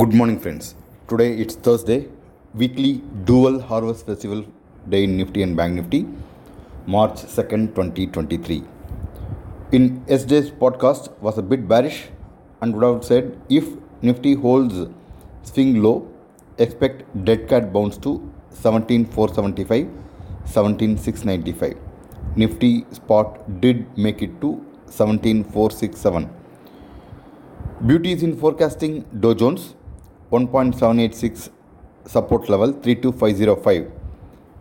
Good morning, friends. Today it's Thursday, weekly dual harvest festival day in Nifty and Bank Nifty, March 2nd, 2023. In yesterday's podcast was a bit bearish and would have said if Nifty holds swing low, expect dead cat bounce to 17475, 17695. Nifty spot did make it to 17467. Beauty is in forecasting Dow Jones 1.786 support level 32505.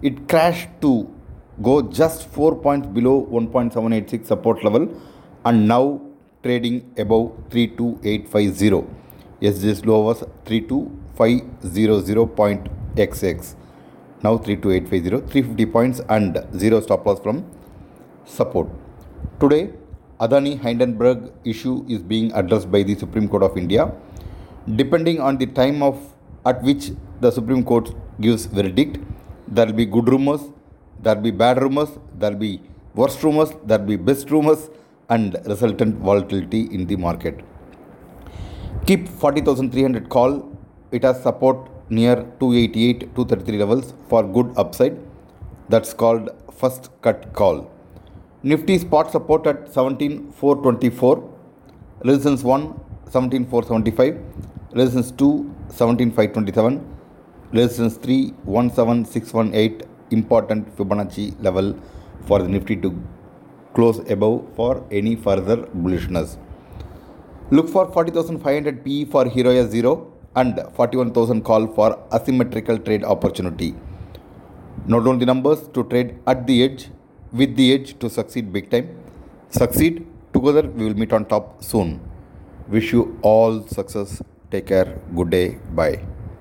It crashed to go just 4 points below 1.786 support level and now trading above 32850. Yesterday's low was 32500.xx. Now 32850, 350 points and zero stop loss from support. Today, Adani Hindenburg issue is being addressed by the Supreme Court of India. Depending on the time of at which the Supreme Court gives verdict, there will be good rumors, there will be bad rumors, there will be worst rumors, there will be best rumors, and resultant volatility in the market. Keep 40,300 call. It has support near 288, 233 levels for good upside. That's called first cut call. Nifty spot support at 17424, resistance 1 17475, resistance 2 17527, resistance 3 17618. Important Fibonacci level for the Nifty to close above for any further bullishness. Look for 40,500 PE for Heroya 0 and 41,000 call for asymmetrical trade opportunity. Note down the numbers to trade at the edge with the edge to succeed big time. Succeed together, we will meet on top soon. Wish you all success. Take care. Good day. Bye.